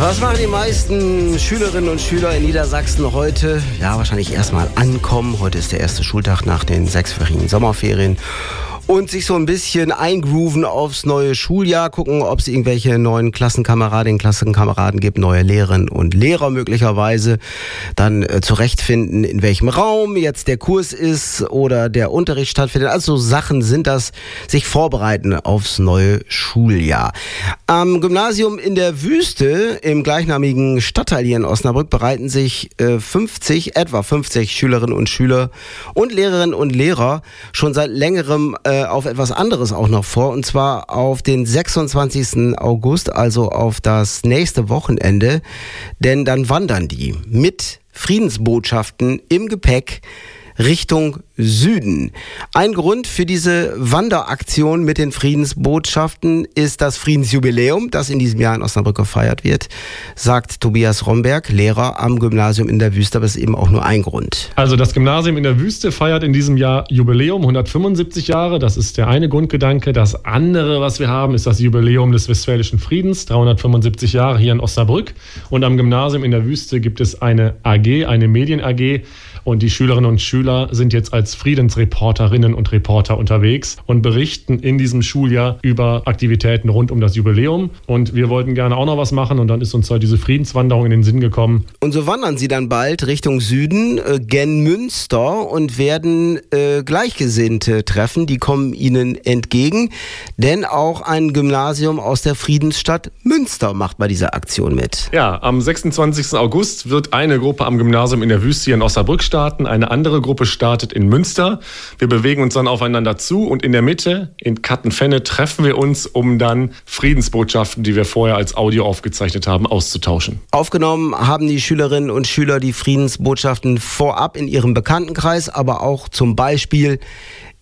Was machen die meisten Schülerinnen und Schüler in Niedersachsen heute? Ja, wahrscheinlich erstmal ankommen. Heute ist der erste Schultag nach den sechswöchigen Sommerferien und sich so ein bisschen eingrooven aufs neue Schuljahr, gucken, ob es irgendwelche neuen Klassenkameradinnen, Klassenkameraden gibt, neue Lehrerinnen und Lehrer möglicherweise, dann äh, zurechtfinden, in welchem Raum jetzt der Kurs ist oder der Unterricht stattfindet. Also Sachen sind das, sich vorbereiten aufs neue Schuljahr. Am Gymnasium in der Wüste im gleichnamigen Stadtteil hier in Osnabrück bereiten sich äh, 50, etwa 50 Schülerinnen und Schüler und Lehrerinnen und Lehrer schon seit längerem äh, äh, auf etwas anderes auch noch vor, und zwar auf den 26. August, also auf das nächste Wochenende, denn dann wandern die mit Friedensbotschaften im Gepäck Richtung Süden. Ein Grund für diese Wanderaktion mit den Friedensbotschaften ist das Friedensjubiläum, das in diesem Jahr in Osnabrück gefeiert wird, sagt Tobias Romberg, Lehrer am Gymnasium in der Wüste, aber es ist eben auch nur ein Grund. Also das Gymnasium in der Wüste feiert in diesem Jahr Jubiläum, 175 Jahre, das ist der eine Grundgedanke. Das andere, was wir haben, ist das Jubiläum des Westfälischen Friedens, 375 Jahre hier in Osnabrück. Und am Gymnasium in der Wüste gibt es eine AG, eine Medien AG, und die Schülerinnen und Schüler sind jetzt als Friedensreporterinnen und Reporter unterwegs und berichten in diesem Schuljahr über Aktivitäten rund um das Jubiläum. Und wir wollten gerne auch noch was machen und dann ist uns halt diese Friedenswanderung in den Sinn gekommen. Und so wandern sie dann bald Richtung Süden, äh, gen Münster und werden äh, Gleichgesinnte treffen. Die kommen ihnen entgegen, denn auch ein Gymnasium aus der Friedensstadt Münster macht bei dieser Aktion mit. Ja, am 26. August wird eine Gruppe am Gymnasium in der Wüste hier in Osnabrück starten, eine andere Gruppe startet in Münster. Wir bewegen uns dann aufeinander zu und in der Mitte, in Kattenfenne, treffen wir uns, um dann Friedensbotschaften, die wir vorher als Audio aufgezeichnet haben, auszutauschen. Aufgenommen haben die Schülerinnen und Schüler die Friedensbotschaften vorab in ihrem Bekanntenkreis, aber auch zum Beispiel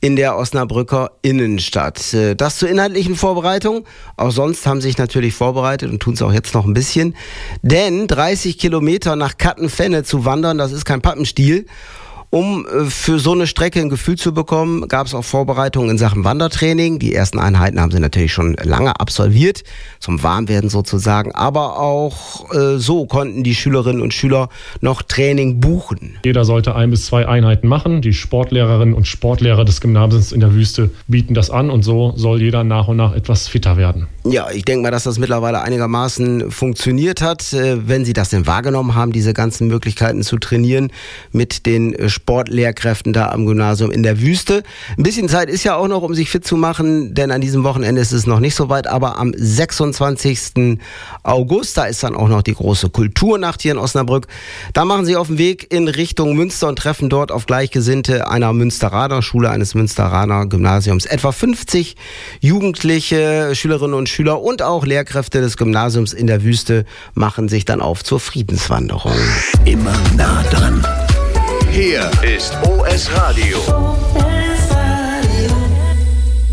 in der Osnabrücker Innenstadt. Äh, das zur inhaltlichen Vorbereitung. Auch sonst haben sich natürlich vorbereitet und tun es auch jetzt noch ein bisschen. Denn 30 Kilometer nach Kattenfenne zu wandern, das ist kein Pappenstiel. Um äh, für so eine Strecke ein Gefühl zu bekommen, gab es auch Vorbereitungen in Sachen Wandertraining. Die ersten Einheiten haben sie natürlich schon lange absolviert, zum Warmwerden sozusagen. Aber auch äh, so konnten die Schülerinnen und Schüler noch Training buchen. Jeder sollte ein bis zwei Einheiten machen. Die Sportlehrerinnen und Sportlehrer des Gymnasiums in der Wüste bieten das an und so soll jeder nach und nach etwas fitter werden. Ja, ich denke mal, dass das mittlerweile einigermaßen funktioniert hat, äh, wenn Sie das denn wahrgenommen haben, diese ganzen Möglichkeiten zu trainieren mit den äh, Sportlehrkräften da am Gymnasium in der Wüste. Ein bisschen Zeit ist ja auch noch, um sich fit zu machen, denn an diesem Wochenende ist es noch nicht so weit, aber am 26. August, da ist dann auch noch die große Kulturnacht hier in Osnabrück. Da machen sie auf den Weg in Richtung Münster und treffen dort auf Gleichgesinnte einer Münsteraner Schule, eines Münsteraner Gymnasiums. Etwa 50 jugendliche Schülerinnen und Schüler und auch Lehrkräfte des Gymnasiums in der Wüste machen sich dann auf zur Friedenswanderung. Immer nah dran hier ist OS Radio.